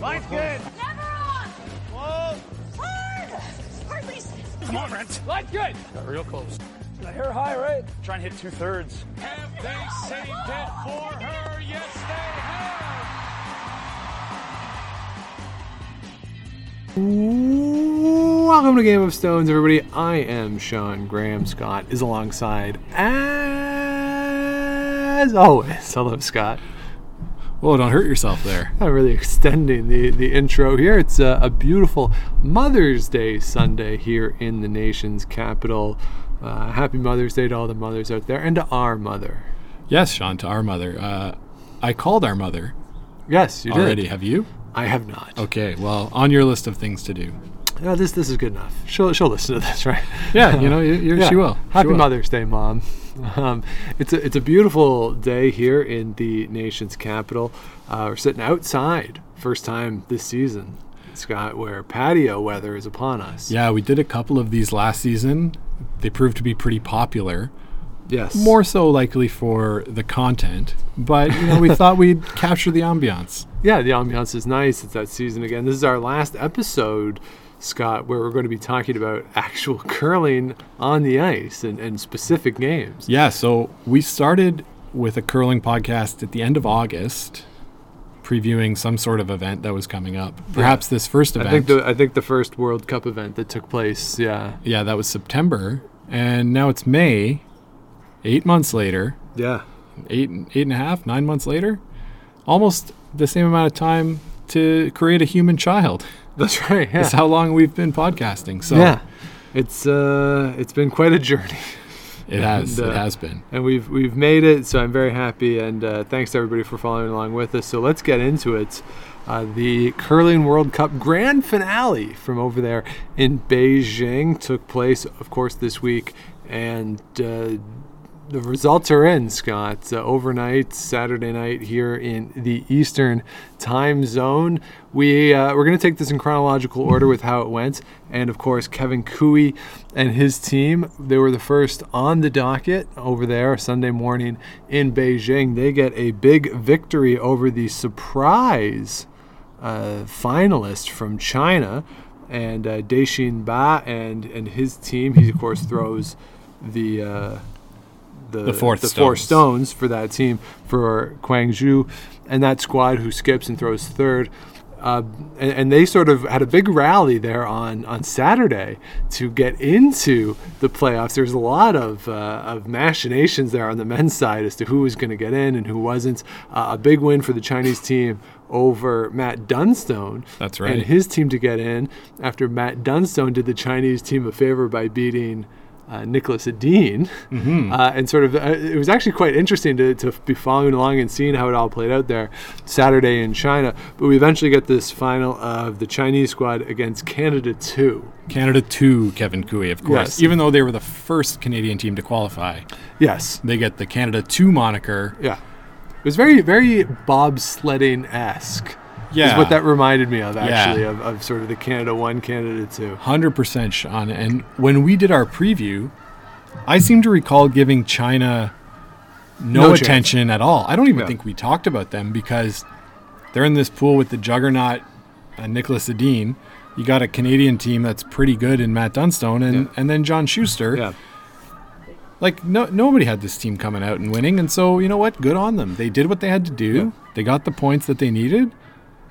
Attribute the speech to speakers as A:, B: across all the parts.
A: Line's good.
B: Never on!
A: Whoa.
B: Hard! Hardly.
A: Come on, Brent.
C: Line's good.
A: Got real close.
C: The hair high, right?
A: Try and hit two thirds.
D: Have they saved it for her? Yes, they have.
E: Welcome to Game of Stones, everybody. I am Sean Graham. Scott is alongside, as always. Hello, Scott.
F: Whoa, don't hurt yourself there.
E: I'm really extending the, the intro here. It's a, a beautiful Mother's Day Sunday here in the nation's capital. Uh, happy Mother's Day to all the mothers out there and to our mother.
F: Yes, Sean, to our mother. Uh, I called our mother
E: Yes, you did.
F: already. Have you?
E: I have not.
F: Okay, well, on your list of things to do.
E: No, this this is good enough. She'll she'll listen to this, right?
F: Yeah, you know, you,
E: Yeah.
F: she will. She
E: Happy
F: will.
E: Mother's Day, Mom. Um, it's a it's a beautiful day here in the nation's capital. Uh, we're sitting outside, first time this season, Scott, where patio weather is upon us.
F: Yeah, we did a couple of these last season. They proved to be pretty popular.
E: Yes.
F: More so likely for the content, but you know, we thought we'd capture the ambiance.
E: Yeah, the ambiance is nice. It's that season again. This is our last episode, Scott, where we're going to be talking about actual curling on the ice and, and specific games.
F: Yeah, so we started with a curling podcast at the end of August, previewing some sort of event that was coming up. Perhaps this first event.
E: I think the I think the first World Cup event that took place, yeah,
F: yeah, that was September, and now it's May. Eight months later,
E: yeah,
F: eight eight and a half, nine months later, almost the same amount of time to create a human child.
E: that's right. Yeah,
F: That's how long we've been podcasting. So
E: yeah. It's uh, it's been quite a journey,
F: it has
E: And, uh,
F: it has been.
E: and we've we've made it. So I'm very happy, and uh, thanks to everybody for following along with us. So let's get into it. Uh, the curling World Cup grand finale from over there in Beijing took place, of course, this week, and uh, the results are in, Scott. Uh, overnight, Saturday night here in the Eastern time zone. We, uh, we're going to take this in chronological order with how it went. And of course, Kevin Koe and his team, they were the first on the docket over there Sunday morning in Beijing. They get a big victory over the surprise uh, finalist from China. And uh, Daishin Ba and, and his team, he of course throws the uh, the,
F: The fourth
E: the four
F: stones.
E: for that team for Guangzhou and that squad who skips and throws third. Uh, and, and they sort of had a big rally there on, on Saturday to get into the playoffs. There's a lot of, uh, of machinations there on the men's side as to who was going to get in and who wasn't. Uh, a big win for the Chinese team over Matt Dunstone.
F: That's right.
E: And his team to get in after Matt Dunstone did the Chinese team a favor by beating uh, Niklas Edin.
F: Mm-hmm.
E: Uh, and sort of, uh, it was actually quite interesting to, to be following along and seeing how it all played out there Saturday in China. But we eventually get this final of the Chinese squad against Canada 2.
F: Canada two, Kevin Koe, of course.
E: Yes.
F: Even though they were the first Canadian team to qualify,
E: Yes.
F: they get the Canada two moniker.
E: Yeah. It was very, very bobsledding esque.
F: Yeah,
E: Is what that reminded me of,
F: Yeah.
E: actually, of, of sort of the Canada 1, Canada 2.
F: Hundred percent, Sean. And when we did our preview, I seem to recall giving China no,
E: No chance.
F: attention at all. I don't even
E: Yeah.
F: think we talked about them because they're in this pool with the juggernaut uh, Niklas Edin. You got a Canadian team that's pretty good in Matt Dunstone, and
E: Yeah.
F: and then John Shuster.
E: Yeah.
F: Like no nobody had this team coming out and winning, and so you know what? Good on them. They did what they had to do.
E: Yeah.
F: They got the points that they needed,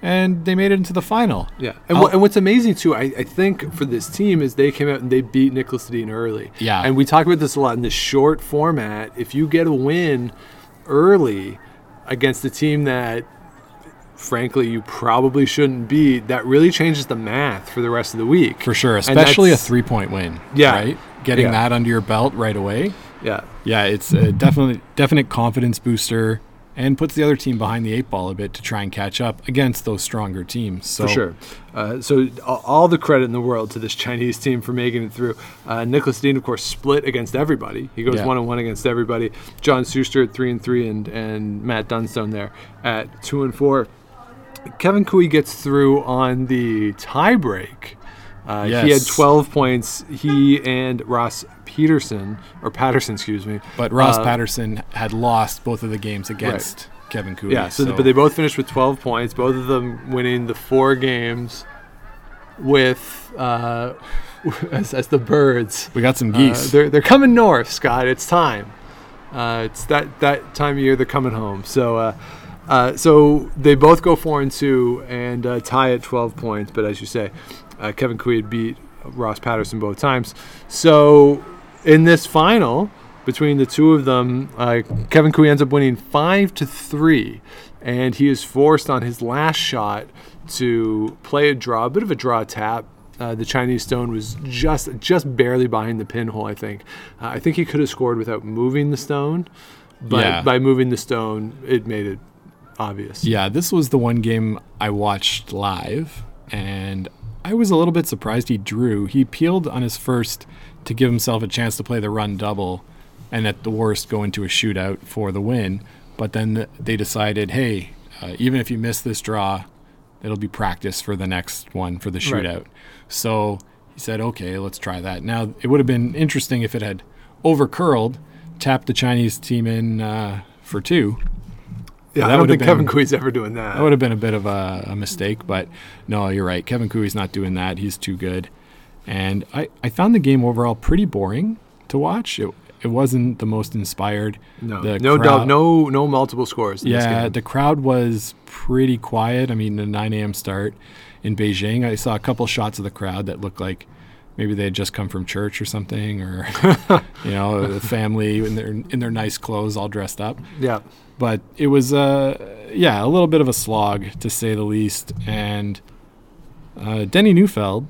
F: and they made it into the final.
E: Yeah, and, and what's amazing too, I, I think for this team is they came out and they beat Niklas Edin early.
F: Yeah.
E: and we talk about this a lot in this short format. If you get a win early against a team that, frankly, you probably shouldn't beat, that really changes the math for the rest of the week.
F: For sure, especially a three point win.
E: Yeah.
F: Right? Getting
E: Yeah.
F: that under your belt right away.
E: Yeah,
F: Yeah, it's a definitely definite confidence booster and puts the other team behind the eight ball a bit to try and catch up against those stronger teams. So
E: for sure. Uh, so all the credit in the world to this Chinese team for making it through. Uh, Niklas Edin, of course, split against everybody. He goes one and one against everybody. John Shuster at three and three, and and Matt Dunstone there at two and four. Kevin Koe gets through on the tiebreak. Uh, He had 12 points. He and Ross Peterson or Patterson, excuse me.
F: But Ross
E: Uh,
F: Patterson had lost both of the games against Kevin Koe.
E: Yeah, so, but they both finished with 12 points, both of them winning the four games with uh, as, as the birds.
F: we got some
E: Uh,
F: geese.
E: they're they're coming north, Scott. It's time. Uh, it's that that time of year they're coming home. So. Uh, uh, so they both go four and two and uh, tie at 12 points. But as you say, uh, Kevin Koe beat Ross Paterson both times. So in this final between the two of them, uh, Kevin Koe ends up winning five to three, and he is forced on his last shot to play a draw, a bit of a draw tap. Uh, the Chinese stone was just just barely behind the pinhole. I think. Uh, I think he could have scored without moving the stone, but
F: Yeah.
E: by moving the stone, it made it obvious.
F: Yeah, this was the one game I watched live, and I was a little bit surprised he drew. He peeled on his first to give himself a chance to play the run double, and at the worst go into a shootout for the win. But then they decided, hey, uh, even if you miss this draw, it'll be practice for the next one for the
E: Right.
F: shootout. So he said, okay, let's try that. Now it would have been interesting if it had overcurled, tapped the Chinese team in uh, for two.
E: Yeah,
F: that
E: I don't think Kevin
F: been-
E: Koe's ever doing that.
F: That would have been a bit of a, a mistake, but no, you're right. Kevin Koe's not doing that. He's too good. And I, I found the game overall pretty boring to watch. It, it wasn't the most inspired.
E: no,
F: The
E: no
F: crowd-
E: doubt, no, no multiple scores.
F: Yeah, the crowd was pretty quiet. I mean, the 9 a.m. start in Beijing, I saw a couple shots of the crowd that looked like maybe they had just come from church or something, or you know, the family in their in their nice clothes, all dressed up
E: yeah.
F: but it was uh yeah a little bit of a slog to say the least and uh, Denni Neufeld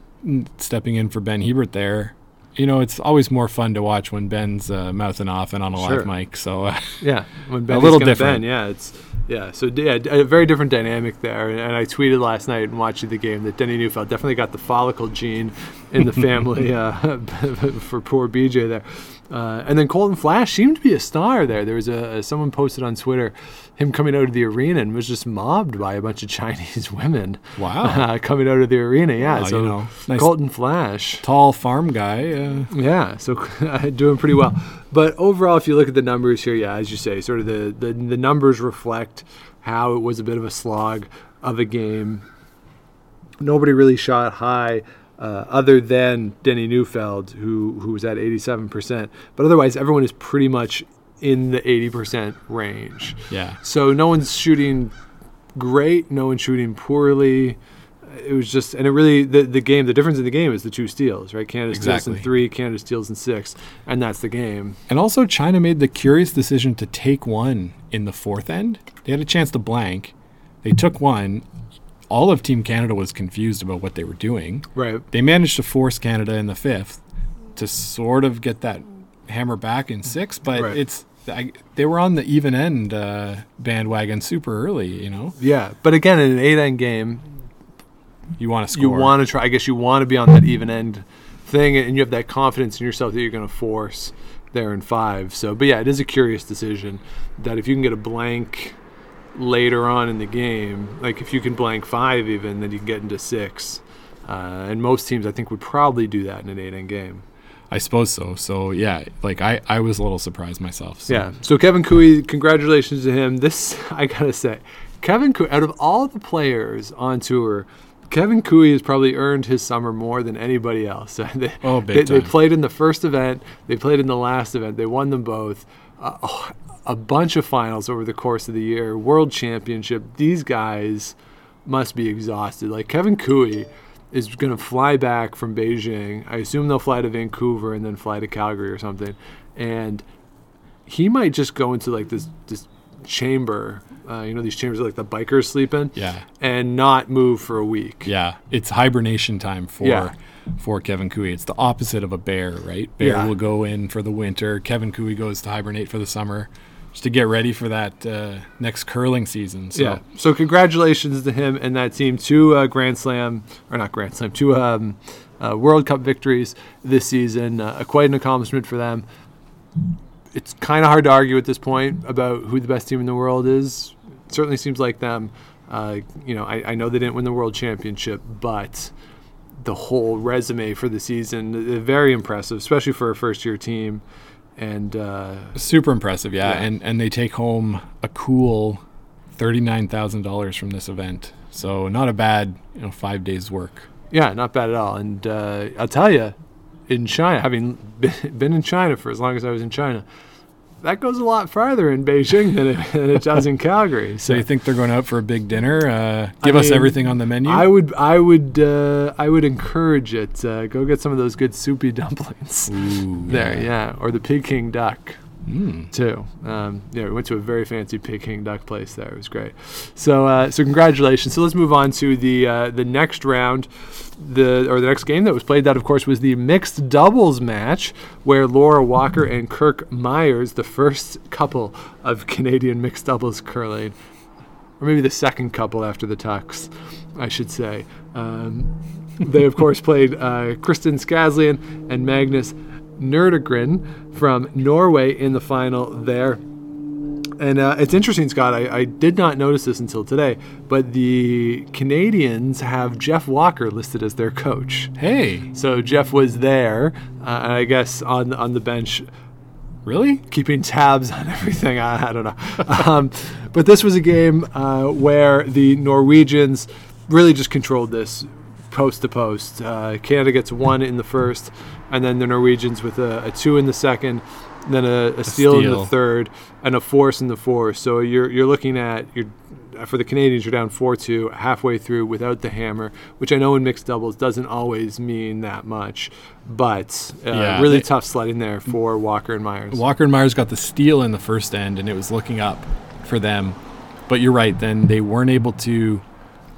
F: stepping in for ben hebert there you know it's always more fun to watch when ben's uh, mouthing off and on a
E: Sure.
F: live mic so uh,
E: Yeah, when Benny's
F: little different.
E: Ben, yeah, it's yeah. So yeah, a very different dynamic there. And, and I tweeted last night and watching the game that Denni Neufeld definitely got the follicle gene in the family uh, for poor BJ there. Uh, and then Colton Flasch seemed to be a star there. There was a, someone posted on Twitter him coming out of the arena and was just mobbed by a bunch of Chinese women.
F: Wow.
E: uh, coming out of the arena, yeah.
F: Wow,
E: so
F: you know, nice-
E: Colton Flasch.
F: tall farm guy uh,
E: Yeah, so doing pretty well. But overall, if you look at the numbers here, yeah, as you say, sort of the, the, the numbers reflect how it was a bit of a slog of a game. Nobody really shot high uh, other than Denni Neufeld, who, who was at 87%. But otherwise, everyone is pretty much in the 80% range.
F: yeah
E: So no one's shooting great, no one's shooting poorly. It was just, and it really, the, the game, the difference in the game is the two steals, right? Canada steals in three, Canada steals in six, and that's the game.
F: and also china made the curious decision to take one in the fourth end they had a chance to blank they took one all of team canada was confused about what they were doing
E: Right.
F: they managed to force Canada in the fifth to sort of get that hammer back in six, but
E: Right.
F: it's I, they were on the even end uh, bandwagon super early. You know,
E: Yeah. But again, in an eight end game,
F: you want to score.
E: you want to try, I guess you want to be on that even end thing, and you have that confidence in yourself that you're going to force there in five. So, but yeah, it is a curious decision that if you can get a blank later on in the game, like if you can blank five even, then you can get into six. Uh, and most teams, I think, would probably do that in an eight end game.
F: I suppose so. So yeah, like I, I was a little surprised myself. So.
E: Yeah. So Kevin Koe, congratulations to him. This I gotta say, Kevin Koe, out of all the players on tour, Kevin Koe has probably earned his summer more than anybody else. they,
F: Oh, big
E: they, they played in the first event. They played in the last event. They won them both. Uh, oh, a bunch of finals over the course of the year. World Championship. These guys must be exhausted. Like Kevin Koe is going to fly back from Beijing. I assume they'll fly to Vancouver and then fly to Calgary or something. And he might just go into like this this chamber. Uh, you know these chambers are like the bikers sleep in.
F: Yeah.
E: And not move for a week.
F: Yeah, it's hibernation time for
E: Yeah.
F: for Kevin Koe. It's the opposite of a bear, right? Bear
E: Yeah.
F: will go in for the winter. Kevin Koe goes to hibernate for the summer, just to get ready for that uh, next curling season. So
E: Yeah. So congratulations to him and that team. Two uh, Grand Slam, or not Grand Slam, two um, uh, World Cup victories this season. Uh, quite an accomplishment for them. It's kind of hard to argue at this point about who the best team in the world is. It certainly seems like them. Uh, you know, I, I know they didn't win the World Championship, but the whole resume for the season. Uh, Very impressive, especially for a first year team. And uh,
F: Super impressive, yeah.
E: Yeah.
F: And and they take home a cool thirty nine thousand dollars from this event. So not a bad you know five days work.
E: yeah, not bad at all. And uh, I'll tell you, in China, having been, been in China for as long as I was in China, that goes a lot farther in Beijing than it, than it does in Calgary.
F: So you think they're going out for a big dinner? Uh, give us
E: mean,
F: everything on the menu.
E: I would, I would, uh, I would encourage it. Uh, go get some of those good soupy dumplings
F: Ooh,
E: there, yeah, or the Peking duck
F: Mm.
E: too. Um, yeah, we went to a very fancy Peking duck place there. It was great. So, uh, so congratulations. So let's move on to the uh, the next round, the or the next game that was played. That of course was the mixed doubles match where Laura Walker and Kirk Muyres, the first couple of Canadian mixed doubles curling, or maybe the second couple after the Tucks, I should say. Um, they of course played uh, Kristin Skaslien and Magnus Nedregotten from Norway in the final there. And uh, it's interesting, Scott. I, I did not notice this until today, but the Canadians have Jeff Walker listed as their coach.
F: Hey,
E: So Jeff was there, uh, I guess on on the bench,
F: really?
E: keeping tabs on everything. I, I don't know. um, but this was a game uh, where the Norwegians really just controlled this post to post. Uh, Canada gets one in the first, and then the Norwegians with a, a two in the second, then a, a, steal, in the third, and a force in the fourth. So you're you're looking at you're. For the Canadians, you're down 4 2 halfway through without the hammer, which I know in mixed doubles doesn't always mean that much. But uh,
F: Yeah,
E: really
F: they-
E: tough sledding there for Walker and Muyres.
F: Walker and Muyres got the steal in the first end, and it was looking up for them. But you're right. Then they weren't able to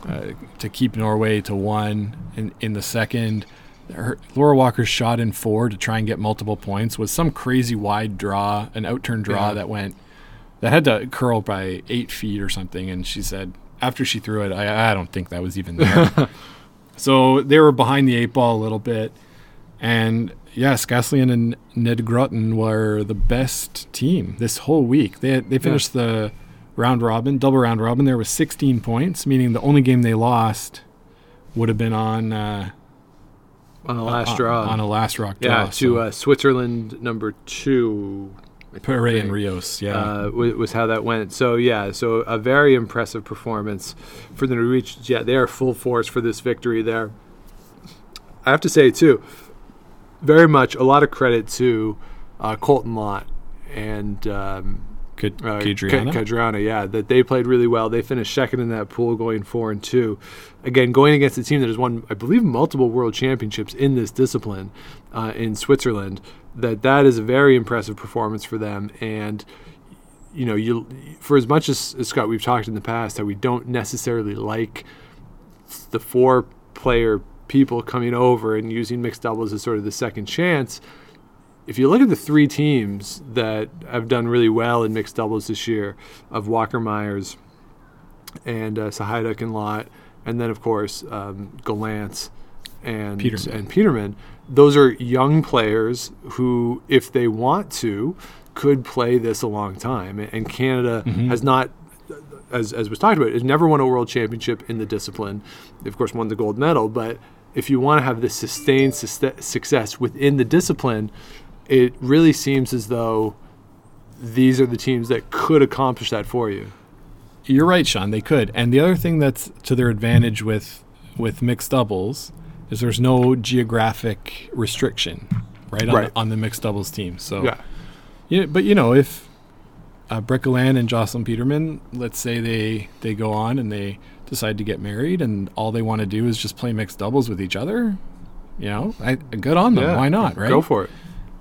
F: uh, to keep Norway to one in in the second. Her, Laura Walker's shot in four to try and get multiple points was some crazy wide draw, an outturn draw
E: Yeah.
F: that went that had to curl by eight feet or something. And she said after she threw it, I, I don't think that was even there. so they were behind the eight ball a little bit. And yes, Skaslien and Nedregotten were the best team this whole week. They they finished the round robin, double round robin there was 16 points, meaning the only game they lost would have been on uh,
E: on the last
F: on,
E: draw.
F: on a last rock draw.
E: yeah, to uh, Switzerland number two.
F: Perret and Rios. Yeah,
E: Uh, wa- was how that went. So yeah, so a very impressive performance for the Norwegians. Yeah, they are full force for this victory there. I have to say too, very much a lot of credit to uh, Colton Lott and um, Uh,
F: Kadriana.
E: Ka- Kadriana, yeah, that they played really well. They finished second in that pool, going four and two. Again, going against a team that has won, I believe, multiple world championships in this discipline uh, in Switzerland. That that is a very impressive performance for them. And you know, you for as much as, as Scott, we've talked in the past that we don't necessarily like the four player people coming over and using mixed doubles as sort of the second chance if you look at the three teams that have done really well in mixed doubles this year, of Walker Muyres and uh, Sahaidak and Lott, and then of course um, and
F: Peterman.
E: and Peterman, those are young players who, if they want to, could play this a long time. And Canada has not. As, as was talked about, has never won a world championship in the discipline. They, of course, won the gold medal. But if you want to have this sustained suste- success within the discipline, it really seems as though these are the teams that could accomplish that for you.
F: You're right, Sean. They could. And the other thing that's to their advantage with with mixed doubles is there's no geographic restriction, right, on,
E: Right.
F: The, on the mixed doubles team. So,
E: Yeah.
F: yeah, but you know, if uh, Gallant and Jocelyn Peterman, let's say they they go on and they decide to get married, and all they want to do is just play mixed doubles with each other, you know, I, good on them.
E: Yeah.
F: Why not, right?
E: Go for it.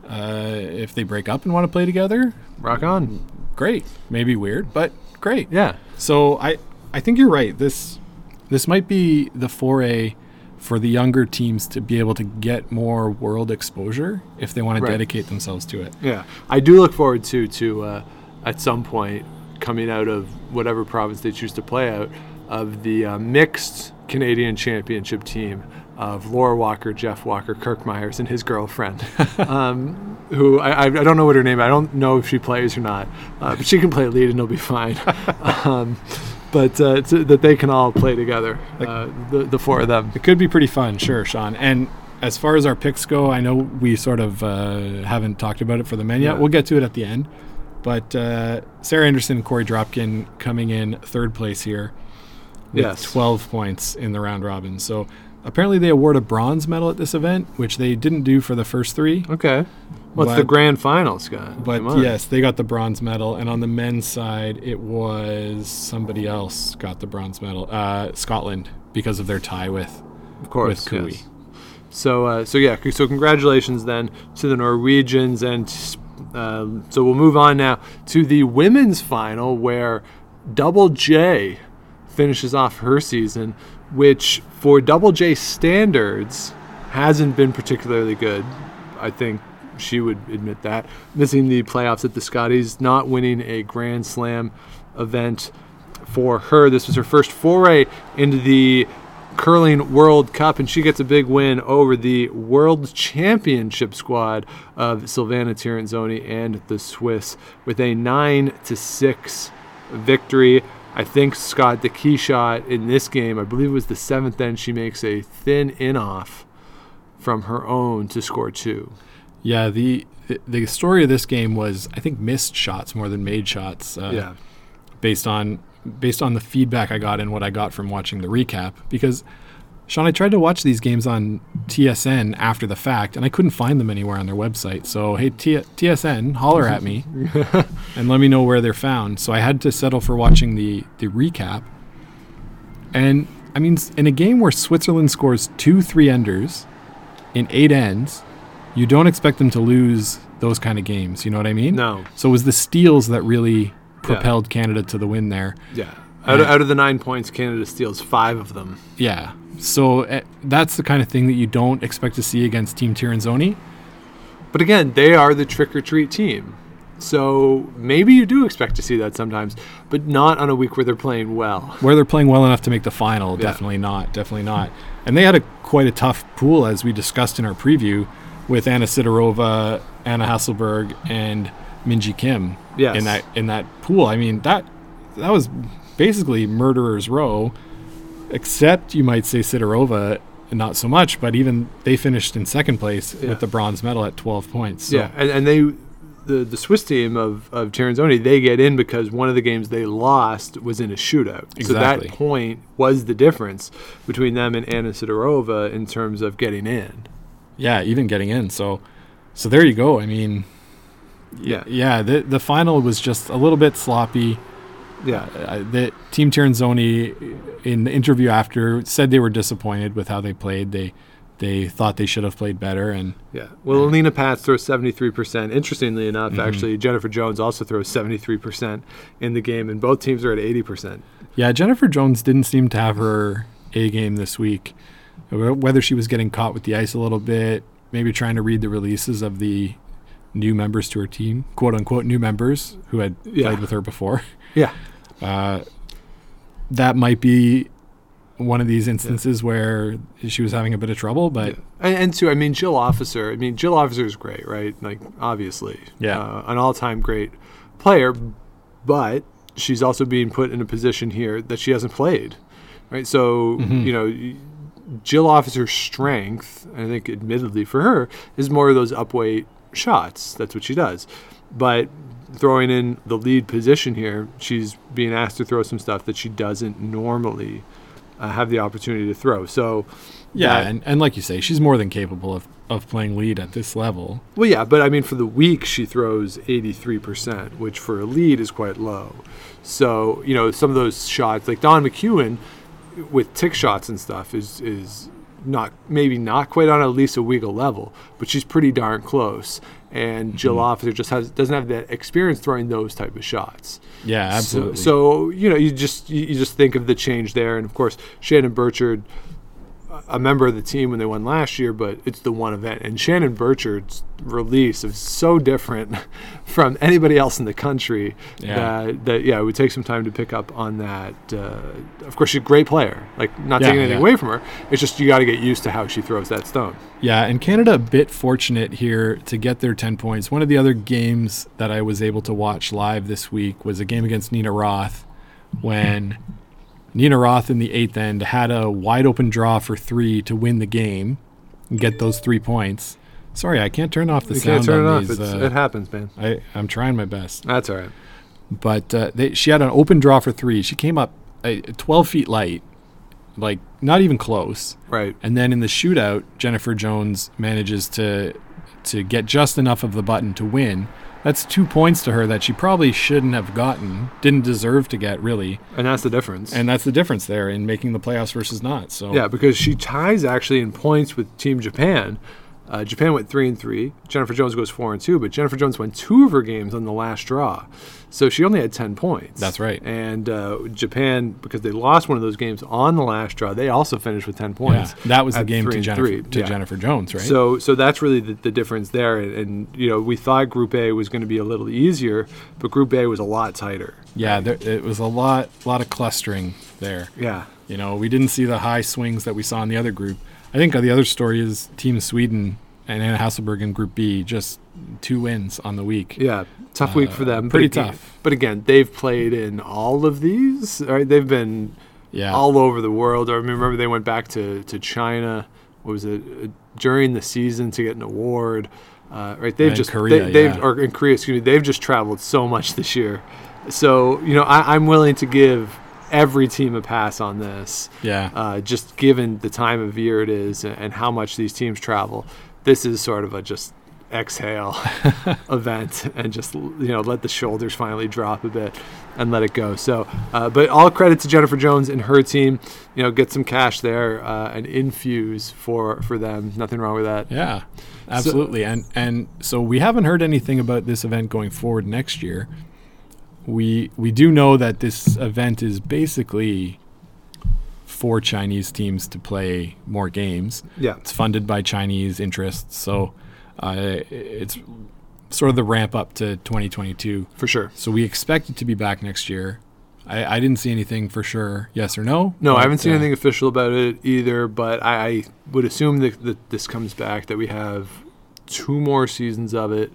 F: Uh, if they break up and want to play together,
E: Rock on.
F: great. Maybe weird, but great.
E: Yeah.
F: So I I think you're right. This this might be the foray for the younger teams to be able to get more world exposure if they want to
E: Right.
F: dedicate themselves to it.
E: Yeah. I do look forward to to uh, at some point coming out of whatever province they choose to play out of the uh, mixed Canadian Championship team of Laura Walker, Jeff Walker, Kirk Muyres, and his girlfriend, um, who I, I don't know what her name. I don't know if she plays or not, uh, but she can play lead and it'll be fine. um, but uh, to, that they can all play together, uh, the the four of them.
F: It could be pretty fun, sure, Sean. And as far as our picks go, I know we sort of uh, haven't talked about it for the men yet.
E: Yeah.
F: We'll get to it at the end. But uh, Sarah Anderson and Korey Dropkin coming in third place here with
E: Yes.
F: 12 points in the round robin. So apparently they award a bronze medal at this event, which they didn't do for the first three.
E: Okay. What's the grand final, Scott?
F: But yes, they got the bronze medal. And on the men's side, it was somebody else got the bronze medal. Uh, Scotland, because of their tie with
E: of course.
F: with Koe.
E: yes. So, uh, so yeah, so congratulations then to the Norwegians, and um, so we'll move on now to the women's final where Double J finishes off her season, which for Double J standards hasn't been particularly good. I think she would admit that missing the playoffs at the Scotties, not winning a Grand Slam event for her. This was her first foray into the curling World Cup, and she gets a big win over the World Championship squad of Silvana Tiranzoni and the Swiss with a nine to six victory. I think Scott, the key shot in this game, I believe it was the seventh end. She makes a thin in off from her own to score two.
F: Yeah, the the- story of this game was I think missed shots more than made shots. Uh,
E: Yeah.
F: based on based on the feedback I got and what I got from watching the recap. Because Sean, I tried to watch these games on TSN after the fact, and I couldn't find them anywhere on their website. So hey, T- TSN, holler at me and let me know where they're found. So I had to settle for watching the the recap. And I mean, in a game where Switzerland scores two three enders in eight ends, you don't expect them to lose those kind of games. You know what I mean?
E: No.
F: So it was the steals that really propelled Canada to the win there.
E: Yeah. Out of, out of the nine points, Canada steals five of them.
F: Yeah. So uh, that's the kind of thing that you don't expect to see against Team Tiranzoni.
E: But again, they are the trick or treat team. So maybe you do expect to see that sometimes, but not on a week where they're playing well.
F: Where they're playing well enough to make the final, definitely not. Definitely not. And they had a quite a tough pool, as we discussed in our preview, with Anna Sidorova, Anna Hasselborg, and Minji Kim.
E: Yes.
F: In that in that pool, I mean that that was basically murderers row, except you might say Sidorova, not so much. But even they finished in second place
E: Yeah.
F: with the bronze medal at 12 points. So,
E: Yeah, and, and they, the the Swiss team of of Tiranzoni, they get in because one of the games they lost was in a shootout.
F: Exactly.
E: So that point was the difference between them and Anna Sidorova in terms of getting in.
F: yeah, even getting in. So, so there you go. I mean,
E: Yeah,
F: yeah, the the final was just a little bit sloppy.
E: Yeah,
F: Uh, the team Tiranzoni in the interview after said they were disappointed with how they played. They they thought they should have played better, and
E: yeah. Well, Alina Pätz throws seventy three percent. Interestingly enough,
F: Mm-hmm.
E: actually, Jennifer Jones also throws seventy three percent in the game, and both teams are at eighty percent.
F: yeah, Jennifer Jones didn't seem to have her A game this week. Whether she was getting caught with the ice a little bit, maybe trying to read the releases of the new members to her team, quote unquote new members who had
E: Yeah.
F: played with her before.
E: Yeah,
F: Uh, that might be one of these instances where she was having a bit of trouble, but
E: And, and too, I mean, Jill Officer. I mean, Jill Officer is great, right? Like, obviously,
F: Yeah.
E: uh, an all-time great player, but she's also being put in a position here that she hasn't played, right? So, you know, Jill Officer's strength, I think, admittedly for her, is more of those upweight shots. That's what she does, but throwing in the lead position here, she's being asked to throw some stuff that she doesn't normally uh, have the opportunity to throw. So,
F: yeah,
E: that-
F: and, and like you say, she's more than capable of, of playing lead at this level.
E: Well, yeah, but I mean, for the week, she throws 83%, which for a lead is quite low. So, you know, some of those shots, like Dawn McEwen with tick shots and stuff, is, is not maybe not quite on at least a Weagle level, but she's pretty darn close. And mm-hmm. Jill Officer just has doesn't have that experience throwing those type of shots.
F: Yeah,
E: So,
F: absolutely.
E: so you know, you just you, you just think of the change there, and of course, Shannon Birchard, a member of the team when they won last year, but it's the one event, and Shannon Birchard's release is so different from anybody else in the country
F: Yeah.
E: that that yeah, it would take some time to pick up on that. Uh, of course, she's a great player. Like not
F: Yeah,
E: taking anything
F: yeah.
E: away from her, it's just you got to get used to how she throws that stone.
F: Yeah, and Canada a bit fortunate here to get their 10 points. One of the other games that I was able to watch live this week was a game against Nina Roth when Nina Roth in the eighth end had a wide open draw for three to win the game and get those three points. Sorry, I can't turn off the
E: You
F: sound
E: can't turn it
F: on
E: off.
F: these. Uh,
E: it happens, man.
F: I, I'm trying my best.
E: That's all right.
F: But uh, they, she had an open draw for three. She came up uh, 12 feet light, like not even close.
E: Right.
F: And then in the shootout, Jennifer Jones manages to to get just enough of the button to win. That's two points to her that she probably shouldn't have gotten, didn't deserve to get really,
E: And that's the difference.
F: and that's the difference there in making the playoffs versus not. So
E: Yeah, because she ties actually in points with Team Japan. Uh, Japan went three and three. Jennifer Jones goes four and two, but Jennifer Jones won two of her games on the last draw, so she only had ten points.
F: That's right.
E: And uh, Japan, because they lost one of those games on the last draw, they also finished with ten points.
F: yeah, that was the game to Jennifer to
E: Yeah.
F: Jennifer Jones, right?
E: So, so that's really the, the difference there. And, and you know, we thought Group A was going to be a little easier, but Group A was a lot tighter.
F: yeah, there, it was a lot lot of clustering there.
E: Yeah.
F: You know, we didn't see the high swings that we saw in the other group. I think uh, the other story is Team Sweden and Anna Hasselborg in Group B, just two wins on the week.
E: Yeah, tough week for them. but
F: pretty
E: again-
F: tough.
E: But again, they've played in all of these. Right? They've been
F: Yeah.
E: all over the world. I remember they went back to, to China. What was it uh, during the season to get an award? Uh, right? They've
F: And
E: just
F: Korea,
E: they, they've
F: yeah.
E: or in Korea, excuse me. They've just traveled so much this year. So you know, I, I'm willing to give every team a pass on this.
F: Yeah.
E: Uh, just given the time of year it is and, how much these teams travel, this is sort of a just exhale event and just you know let the shoulders finally drop a bit and let it go. So, uh, but all credit to Jennifer Jones and her team. You know, get some cash there uh, and infuse for for them. Nothing wrong with that.
F: Yeah, absolutely. and and so we haven't heard anything about this event going forward next year. We we do know that this event is basically for Chinese teams to play more games.
E: Yeah.
F: It's funded by Chinese interests, so uh, it's sort of the ramp up to 2022.
E: For sure.
F: So we expect it to be back next year. I, I didn't see anything for sure, yes or no.
E: No, I haven't seen
F: uh,
E: anything official about it either, but I, I would assume that, that this comes back, that we have two more seasons of it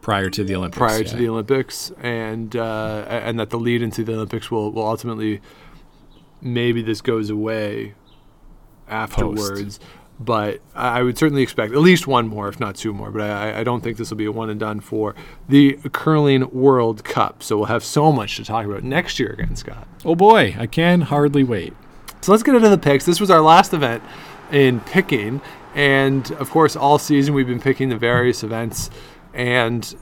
F: prior to the Olympics.
E: prior
F: yeah.
E: to the Olympics, and uh, and that the lead into the Olympics will, will ultimately maybe this goes away afterwards. But I I would certainly expect at least one more, if not two more. But I, I don't think this will be a one and done for the curling World Cup. So we'll have so much to talk about next year again, Scott.
F: Oh boy, I can hardly wait.
E: So let's get into the picks. This was our last event in picking. And of course, all season we've been picking the various events. And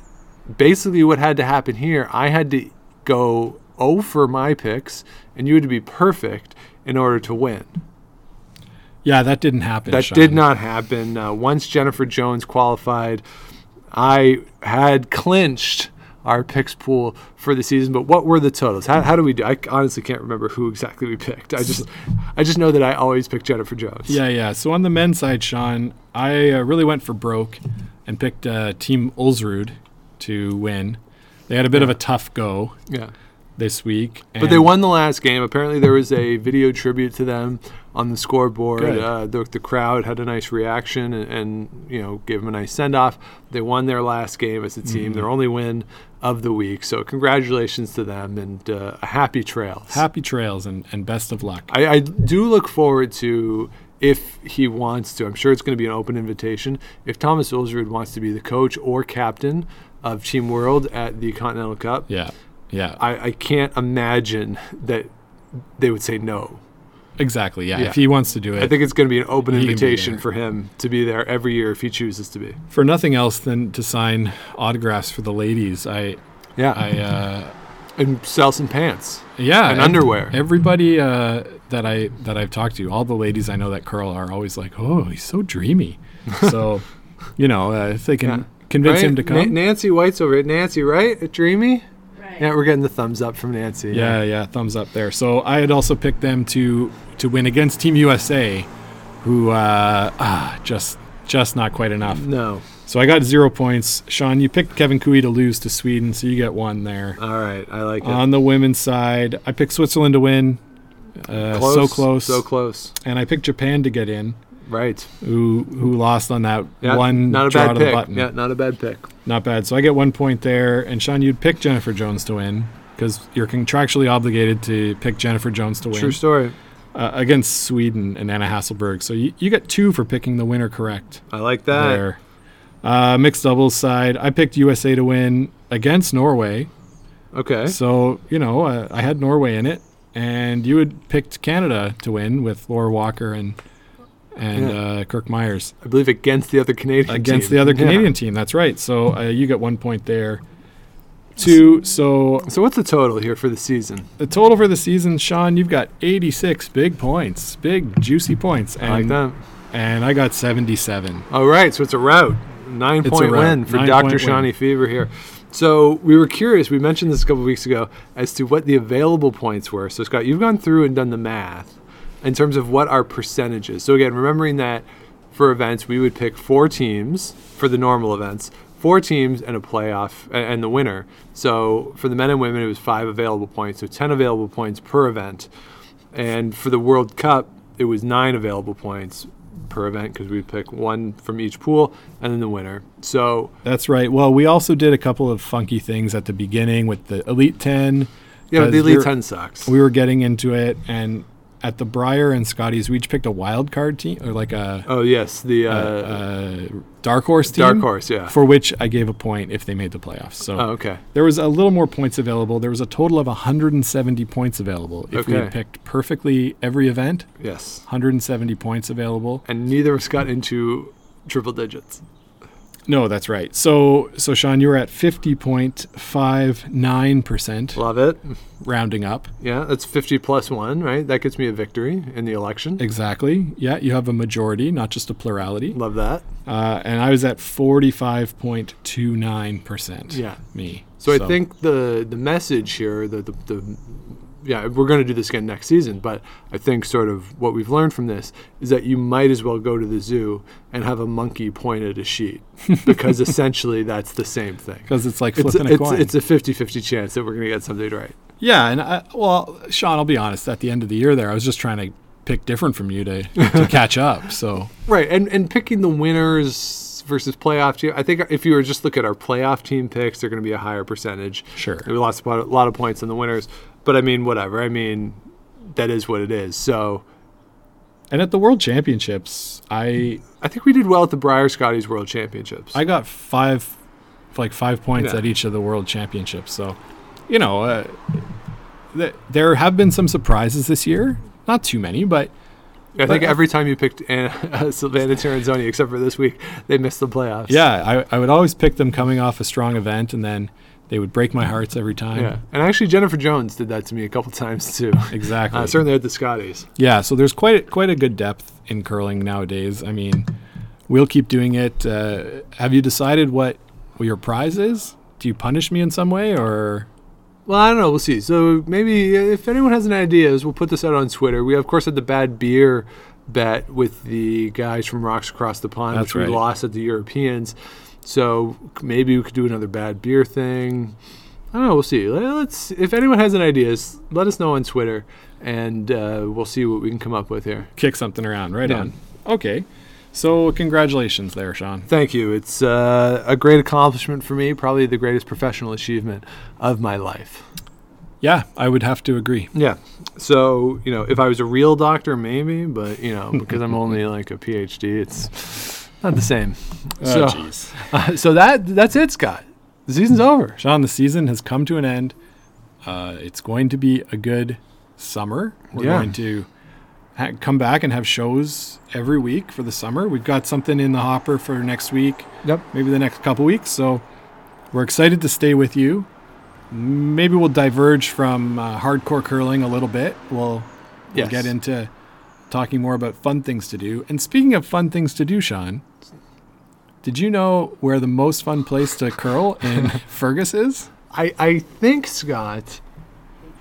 E: basically, what had to happen here, I had to go 0 for my picks, and you had to be perfect in order to win.
F: Yeah, that didn't happen.
E: That
F: Sean.
E: did not happen. Uh, once Jennifer Jones qualified, I had clinched our picks pool for the season. But what were the totals? How, how do we do? I honestly can't remember who exactly we picked. I just, I just know that I always pick Jennifer Jones.
F: Yeah, yeah. So on the men's side, Sean, I uh, really went for broke and picked uh, Team Ulsrud to win. They had a bit of a tough go
E: yeah.
F: this week,
E: But they won the last game. Apparently, there was a video tribute to them on the scoreboard. Uh, the, the crowd had a nice reaction and, and you know gave them a nice send off. They won their last game as a team,
F: Mm-hmm.
E: their only win of the week. So congratulations to them and uh, a happy trails.
F: Happy trails and, and best of luck.
E: I, I do look forward to if he wants to. I'm sure it's going to be an open invitation. If Thomas Ulsrud wants to be the coach or captain of Team World at the Continental Cup,
F: Yeah, yeah,
E: I, I can't imagine that they would say no.
F: exactly. Yeah.
E: Yeah.
F: if he wants to do it,
E: I think it's going to be an open
F: He can be
E: invitation for him to be there every year if he chooses to be.
F: for nothing else than to sign autographs for the ladies. I,
E: Yeah,
F: I, uh,
E: and sell some pants.
F: yeah,
E: And
F: ev-
E: underwear.
F: Everybody uh, that I that I've talked to, all the ladies I know that curl are always like, "Oh, he's so dreamy." so, you know, uh, if they can
E: Yeah.
F: convince him
E: Right?
F: to
E: Na-
F: come,
E: Nancy White's over it. Nancy, right? At Dreamy.
B: Right.
E: Yeah, we're getting the thumbs up from Nancy.
F: Yeah, yeah, thumbs up there. So I had also picked them to to win against Team USA, who uh, ah, just just not quite enough.
E: No.
F: So I got zero points. Sean, you picked Kevin Koe to lose to Sweden, so you get one there.
E: All right, I like it.
F: On the women's side, I picked Switzerland to win. Uh, so close.
E: So close.
F: And I picked Japan to get in,
E: Right.
F: who who lost on that
E: Yeah,
F: one
E: not a
F: draw
E: bad
F: to the
E: pick.
F: button.
E: Yeah, not a bad pick.
F: Not bad. So I get one point there. And Sean, you'd pick Jennifer Jones to win. because you're contractually obligated to pick Jennifer Jones to win
E: True story.
F: uh, against Sweden and Anna Hasselborg. So you, you get two for picking the winner correct
E: I like that.
F: there. Uh, mixed doubles side, I picked USA to win against Norway.
E: Okay.
F: So, you know, uh, I had Norway in it, and you had picked Canada to win with Laura Walker and and
E: Yeah.
F: uh, Kirk Muyres
E: I believe against the other Canadian
F: against
E: team.
F: the other
E: Yeah.
F: Canadian team. That's right. So uh, you get one point there. Two. So
E: So what's the total here for the season?
F: the total for the season, Sean, you've got 86 big points, big juicy points, and
E: I like that.
F: and I got 77.
E: All right, so it's a route. Nine
F: It's
E: point win for Dr.
F: point.
E: Shawnee Fever here. So we were curious, we mentioned this a couple weeks ago, as to what the available points were. So Scott, you've gone through and done the math in terms of what our percentages. So again, remembering that for events, we would pick four teams for the normal events, four teams and a playoff and the winner. So for the men and women, it was five available points, so 10 available points per event. And for the World Cup, it was nine available points per event because we'd pick one from each pool and then the winner. So
F: That's right. Well, we also did a couple of funky things at the beginning with the Elite 10.
E: yeah, but the Elite 10 sucks.
F: We were getting into it, and at the Brier and Scotties, we each picked a wild card team or like a,
E: oh yes, the uh,
F: uh, dark horse team.
E: dark horse. Yeah.
F: For which I gave a point if they made the playoffs. So
E: oh, okay.
F: there was a little more points available. There was a total of 170 points available. If we had picked perfectly every event,
E: Yes.
F: 170 points available.
E: And neither of us got into triple digits.
F: No, that's right. So, so Sean, you were at 50.59%,
E: Love it.
F: rounding up.
E: Yeah, that's 50 plus one, right? That gets me a victory in the election.
F: Exactly. Yeah, you have a majority, not just a plurality.
E: Love that.
F: Uh, and I was at 45.29%.
E: Yeah.
F: Me.
E: So, I think the the message here, the the, the yeah, we're going to do this again next season, but I think sort of what we've learned from this is that you might as well go to the zoo and have a monkey point at a sheet because essentially that's the same thing.
F: Because it's like
E: It's,
F: flipping a coin.
E: it's a 50-50 chance that we're going to get something right.
F: yeah. And I, well, Sean, I'll be honest. At the end of the year there, I was just trying to pick different from you to, to catch up. So,
E: Right, and and picking the winners versus playoff team. I think if you were just look at our playoff team picks, they're going to be a higher percentage.
F: Sure.
E: Be lots of a lot of points on the winners, but I mean, whatever. I mean, that is what it is. So
F: and at the World Championships, I
E: I think we did well at the Brier Scotties World Championships.
F: I got five, like five points
E: Yeah.
F: at each of the World Championships. So, you know, uh, th- there have been some surprises this year. Not too many, but
E: I think every time you picked Anna, Silvana Tiranzoni, except for this week, they missed the playoffs.
F: yeah, I, I would always pick them coming off a strong event, and then they would break my hearts every time.
E: Yeah, and actually Jennifer Jones did that to me a couple times too.
F: Exactly.
E: Uh, certainly at the Scotties.
F: Yeah, so there's quite quite a good depth in curling nowadays. I mean, we'll keep doing it. Uh, have you decided what, your prize is? Do you punish me in some way, or
E: Well, I don't know. We'll see. So maybe if anyone has any ideas, we'll put this out on Twitter. We of course had the bad beer bet with the guys from Rocks Across the Pond,
F: That's
E: which
F: right.
E: we lost at the Europeans. So maybe we could do another bad beer thing. I don't know. We'll see. Let- Let's. If anyone has any ideas, let us know on Twitter, and uh, we'll see what we can come up with here.
F: kick something around? Right
E: Yeah.
F: on. Okay. So congratulations there, Sean.
E: Thank you. It's uh, a great accomplishment for me. Probably the greatest professional achievement of my life.
F: Yeah, I would have to agree.
E: Yeah. So, you know, if I was a real doctor, maybe, but, you know, because I'm only like a PhD, it's not the same. so,
F: Oh, jeez.
E: uh, so that that's it, Scott. The season's over.
F: Sean, the season has come to an end. Uh, it's going to be a good summer. We're
E: Yeah.
F: going to ha- come back and have shows every week for the summer. We've got something in the hopper for next week,
E: Yep.
F: maybe the next couple weeks. So we're excited to stay with you. Maybe we'll diverge from uh, hardcore curling a little bit. We'll, we'll get into talking more about fun things to do. And speaking of fun things to do, Sean, did you know where the most fun place to curl in Fergus is?
E: I, I think, Scott,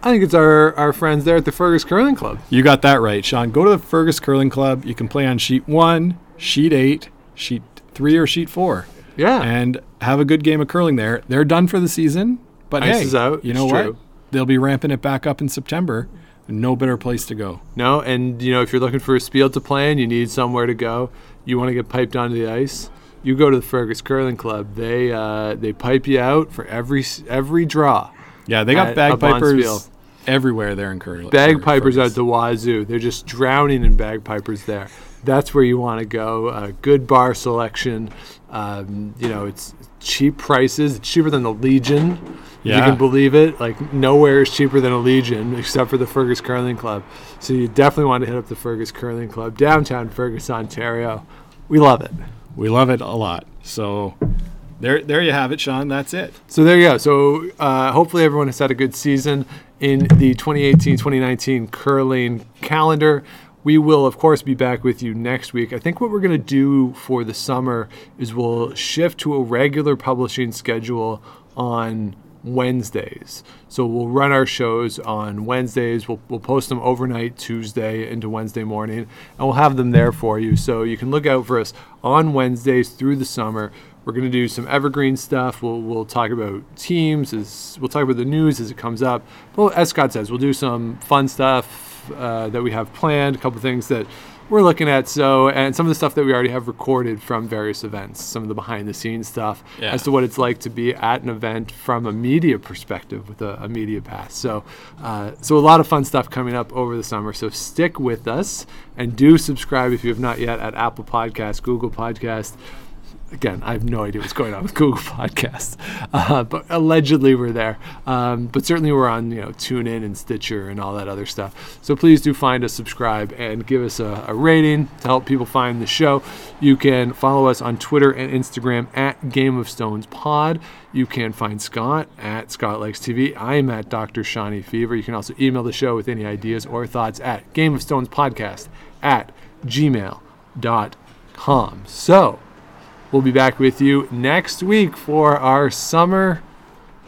E: I think it's our, our friends there at the Fergus Curling Club.
F: You got that right, Sean. Go to the Fergus Curling Club. You can play on sheet one, sheet eight, sheet three, or sheet four,
E: Yeah.
F: and have a good game of curling there. They're done for the season, but
E: Ice
F: hey,
E: is out,
F: you know
E: it's
F: what?
E: true.
F: They'll be ramping it back up in September. No better place to go.
E: no, and, you know, if you're looking for a spiel to play and you need somewhere to go, you want to get piped onto the ice, you go to the Fergus Curling Club. They uh, they pipe you out for every every draw.
F: Yeah, they got bagpipers everywhere there in Curly.
E: bagpipers at the wazoo. They're just drowning in bagpipers there. That's where you want to go. Uh, good bar selection. Um, you know, it's cheap prices. It's cheaper than the Legion. If you can believe it. Like nowhere is cheaper than a Legion except for the Fergus Curling Club. So you definitely want to hit up the Fergus Curling Club, downtown Fergus, Ontario. We love it.
F: We love it a lot. So there, there you have it, Sean. That's it.
E: So there you go. So uh, hopefully everyone has had a good season in the 2018-2019 curling calendar. We will, of course, be back with you next week. I think what we're going to do for the summer is we'll shift to a regular publishing schedule on Wednesdays. So we'll run our shows on Wednesdays. We'll, we'll post them overnight Tuesday into Wednesday morning, and we'll have them there for you. So you can look out for us on Wednesdays through the summer. We're going to do some evergreen stuff. We'll, we'll talk about teams. As, we'll talk about the news as it comes up. Well, as Scott says, we'll do some fun stuff uh, that we have planned, a couple things that we're looking at. So, and some of the stuff that we already have recorded from various events, some of the behind the scenes stuff
F: Yeah.
E: as to what it's like to be at an event from a media perspective with a, a media pass. So, uh, so a lot of fun stuff coming up over the summer. So stick with us and do subscribe if you have not yet at Apple Podcast, Google Podcast. Again, I have no idea what's going on with Google Podcasts, uh, but allegedly we're there. Um, but certainly we're on, you know, TuneIn and Stitcher and all that other stuff. So please do find us, subscribe, and give us a, a rating to help people find the show. You can follow us on Twitter and Instagram at Game of Stones Pod. You can find Scott at Scott Likes TV. I am at Dr. Shawnee Fever. You can also email the show with any ideas or thoughts at Game of Stones Podcast at gmail.com. So, We'll be back with you next week for our summer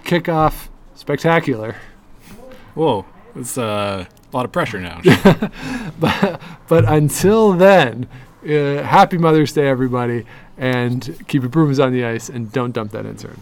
E: kickoff spectacular.
F: Whoa, it's uh, a lot of pressure now.
E: But until then, uh, happy Mother's Day, everybody, and keep your brooms on the ice and don't dump that intern.